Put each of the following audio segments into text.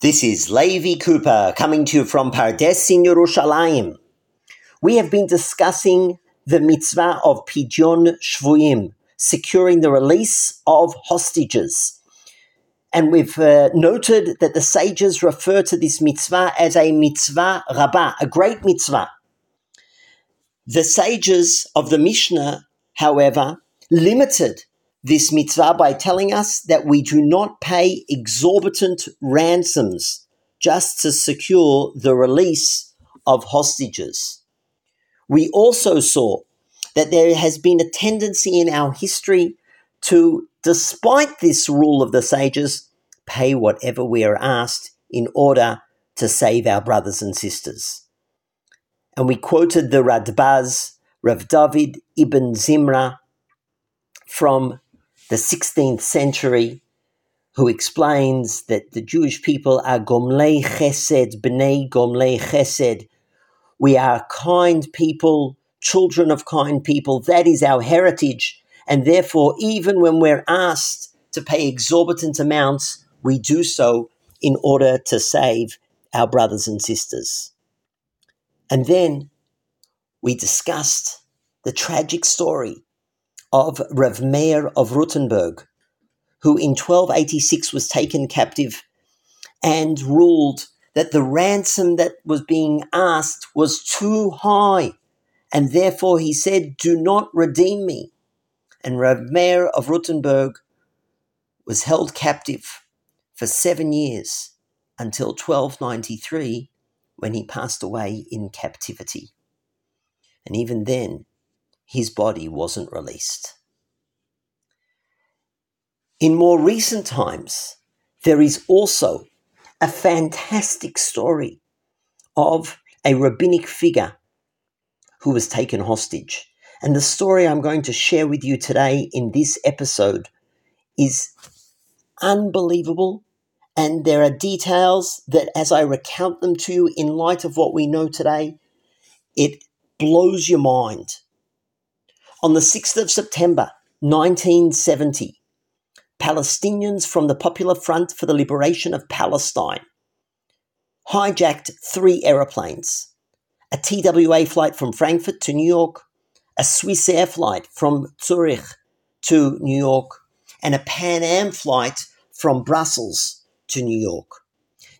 This is Levi Cooper coming to you from Pardes in Yerushalayim. We have been discussing the mitzvah of Pidyon Shvuyim, securing the release of hostages. And we've uh, noted that the sages refer to this mitzvah as a mitzvah rabbah, a great mitzvah. The sages of the Mishnah, however, limited this mitzvah by telling us that we do not pay exorbitant ransoms just to secure the release of hostages. We also saw that there has been a tendency in our history to, despite this rule of the sages, pay whatever we are asked in order to save our brothers and sisters. And we quoted the Radbaz, Rav David ibn Zimra, from the 16th century, who explains that the Jewish people are Gomlei Chesed, Bnei Gomlei Chesed. We are kind people, children of kind people. That is our heritage. And therefore, even when we're asked to pay exorbitant amounts, we do so in order to save our brothers and sisters. And then we discussed the tragic story of Rav of Rothenburg, who in 1286 was taken captive and ruled that the ransom that was being asked was too high, and therefore he said, Do not redeem me. And Rav of Rothenburg was held captive for seven years until 1293 when he passed away in captivity. And even then, his body wasn't released. In more recent times, there is also a fantastic story of a rabbinic figure who was taken hostage. And the story I'm going to share with you today in this episode is unbelievable. And there are details that, as I recount them to you in light of what we know today, it blows your mind. On the 6th of September 1970, Palestinians from the Popular Front for the Liberation of Palestine hijacked three aeroplanes a TWA flight from Frankfurt to New York, a Swissair flight from Zurich to New York, and a Pan Am flight from Brussels to New York.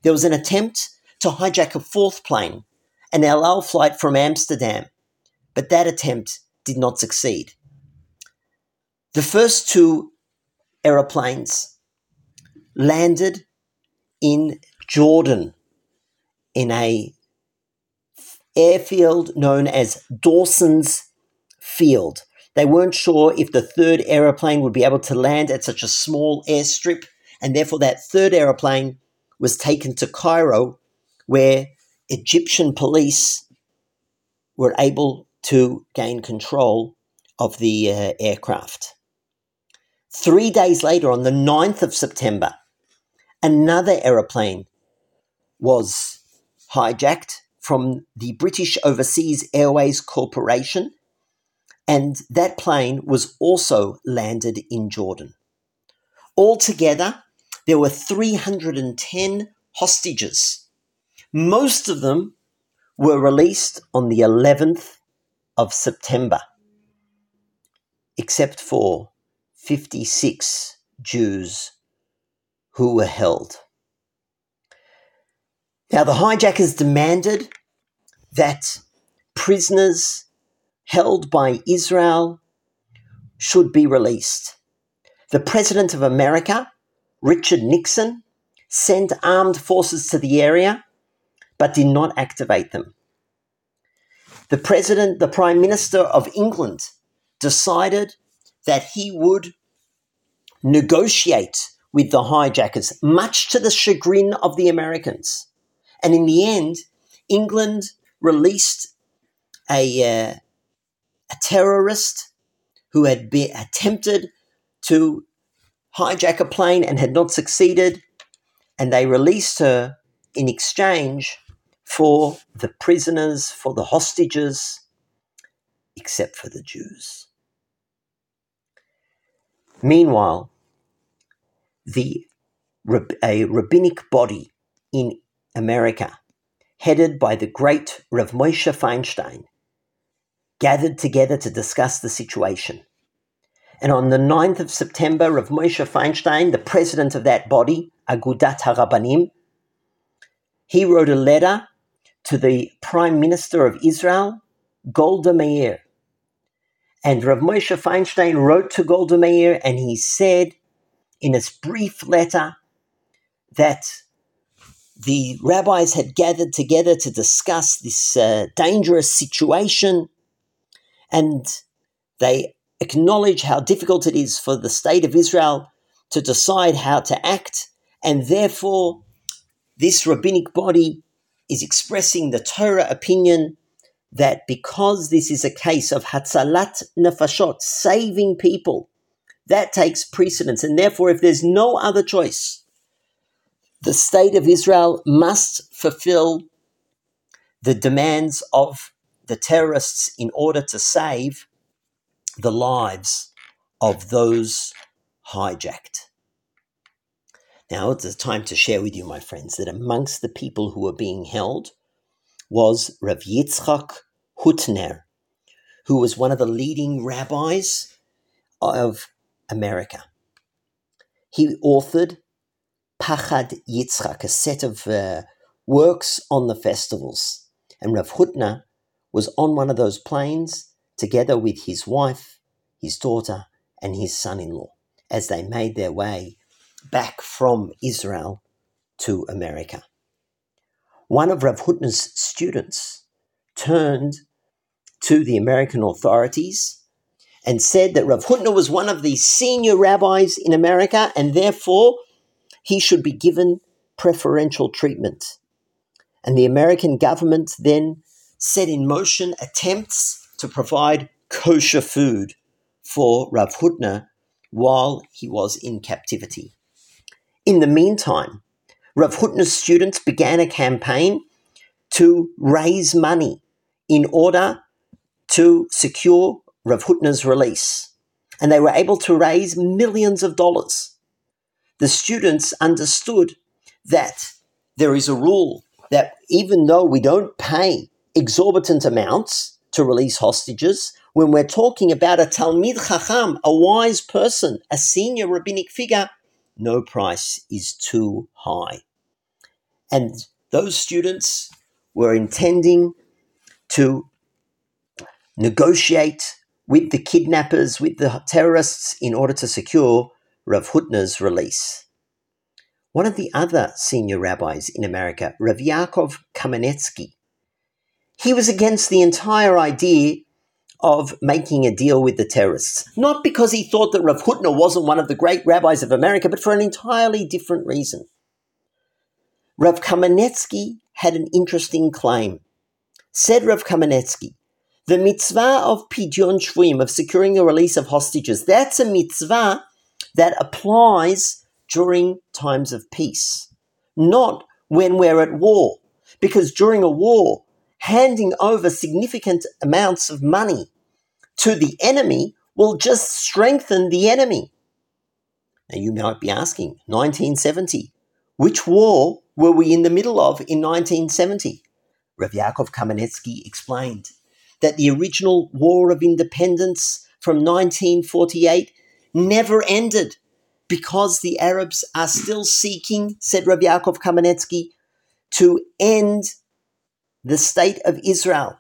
There was an attempt to hijack a fourth plane, an El Al flight from Amsterdam, but that attempt did not succeed. The first two aeroplanes landed in Jordan in a airfield known as Dawson's Field. They weren't sure if the third aeroplane would be able to land at such a small airstrip, and therefore that third aeroplane was taken to Cairo, where Egyptian police were able to gain control of the uh, aircraft. Three days later, on the 9th of September, another aeroplane was hijacked from the British Overseas Airways Corporation, and that plane was also landed in Jordan. Altogether, there were 310 hostages. Most of them were released on the 11th of September, except for 56 Jews who were held. Now, the hijackers demanded that prisoners held by Israel should be released. The President of America, Richard Nixon, sent armed forces to the area but did not activate them the president, the prime minister of England, decided that he would negotiate with the hijackers, much to the chagrin of the Americans. And in the end, England released a, uh, a terrorist who had attempted to hijack a plane and had not succeeded, and they released her in exchange for the prisoners, for the hostages, except for the Jews. Meanwhile, the a rabbinic body in America, headed by the great Rav Moshe Feinstein, gathered together to discuss the situation. And on the 9th of September, Rav Moshe Feinstein, the president of that body, Agudat HaRabanim, he wrote a letter to the Prime Minister of Israel, Golda Meir. And Rav Moshe Feinstein wrote to Golda Meir and he said in his brief letter that the rabbis had gathered together to discuss this uh, dangerous situation and they acknowledge how difficult it is for the state of Israel to decide how to act, and therefore this rabbinic body is expressing the Torah opinion that because this is a case of hatzalat nefashot, saving people, that takes precedence, and therefore, if there's no other choice, the state of Israel must fulfill the demands of the terrorists in order to save the lives of those hijacked. Now it's time to share with you, my friends, that amongst the people who were being held was Rav Yitzchak Hutner, who was one of the leading rabbis of America. He authored Pachad Yitzchak, a set of uh, works on the festivals. And Rav Hutner was on one of those planes together with his wife, his daughter, and his son in law as they made their way back from Israel to America. One of Rav Hutner's students turned to the American authorities and said that Rav Hutner was one of the senior rabbis in America and therefore he should be given preferential treatment. And the American government then set in motion attempts to provide kosher food for Rav Hutner while he was in captivity. In the meantime, Rav Hutner's students began a campaign to raise money in order to secure Rav Hutner's release. And they were able to raise millions of dollars. The students understood that there is a rule that even though we don't pay exorbitant amounts to release hostages, when we're talking about a Talmid Chacham, a wise person, a senior rabbinic figure, no price is too high. And those students were intending to negotiate with the kidnappers, with the terrorists, in order to secure Rav Hutner's release. One of the other senior rabbis in America, Rav Yaakov Kamenetsky, he was against the entire idea of making a deal with the terrorists. Not because he thought that Rav Hutner wasn't one of the great rabbis of America, but for an entirely different reason. Rav Kamenetsky had an interesting claim. Said Rav Kamenetsky, the mitzvah of pidyon shvuyim, of securing the release of hostages, that's a mitzvah that applies during times of peace, not when we're at war. Because during a war, handing over significant amounts of money to the enemy will just strengthen the enemy. Now, you might be asking, 1970, which war were we in the middle of in 1970? Rav Yaakov Kamenetsky explained that the original War of Independence from 1948 never ended because the Arabs are still seeking, said Rav Yaakov Kamenetsky, to end the state of Israel.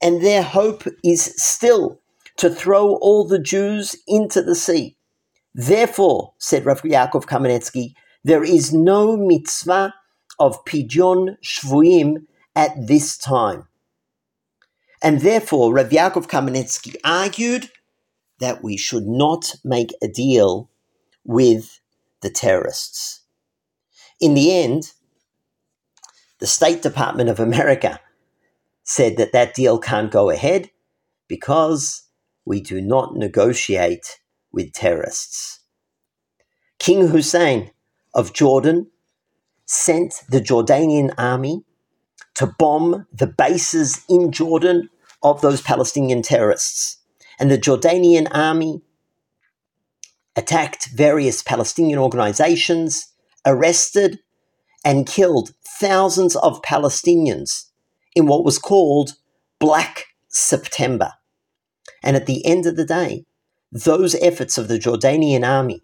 And their hope is still to throw all the Jews into the sea. Therefore, said Rav Yaakov Kamenetsky, there is no mitzvah of pidyon shvuyim at this time. And therefore, Rav Yaakov Kamenetsky argued that we should not make a deal with the terrorists. In the end, the State Department of America said that that deal can't go ahead because we do not negotiate with terrorists. King Hussein of Jordan sent the Jordanian army to bomb the bases in Jordan of those Palestinian terrorists. And the Jordanian army attacked various Palestinian organizations, arrested and killed thousands of Palestinians in what was called Black September. And at the end of the day, those efforts of the Jordanian army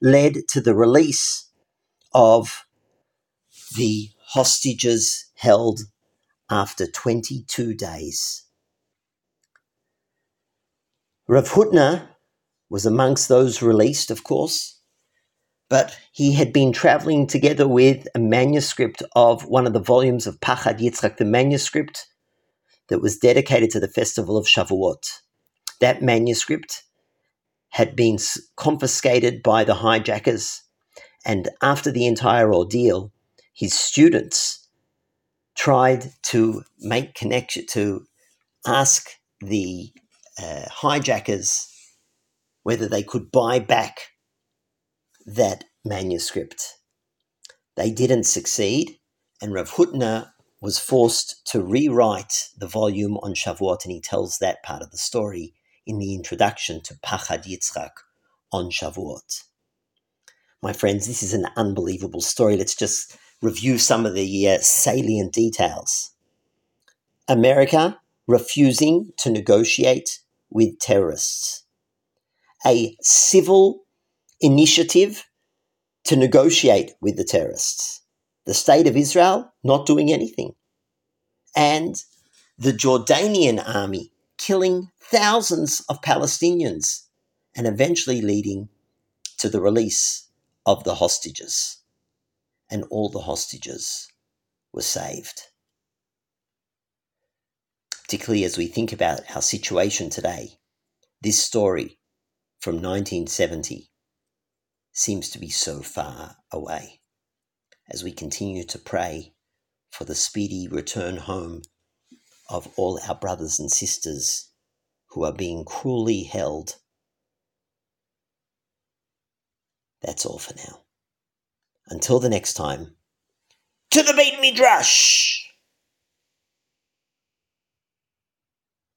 led to the release of the hostages held after 22 days. Rav Hutner was amongst those released, of course, but he had been traveling together with a manuscript of one of the volumes of Pachad Yitzchak, the manuscript that was dedicated to the festival of Shavuot. That manuscript had been confiscated by the hijackers, and after the entire ordeal, his students tried to make connection to ask the uh, hijackers whether they could buy back that manuscript. They didn't succeed, and Rav Hutner was forced to rewrite the volume on Shavuot, and he tells that part of the story in the introduction to Pachad Yitzchak on Shavuot. My friends, this is an unbelievable story. Let's just review some of the uh, salient details. America refusing to negotiate with terrorists. A civil initiative to negotiate with the terrorists. The state of Israel not doing anything. And the Jordanian army killing thousands of Palestinians and eventually leading to the release of the hostages. And all the hostages were saved. Particularly as we think about our situation today, this story from 1970 seems to be so far away as we continue to pray for the speedy return home of all our brothers and sisters who are being cruelly held. That's all for now. Until the next time, to the Beit Midrash!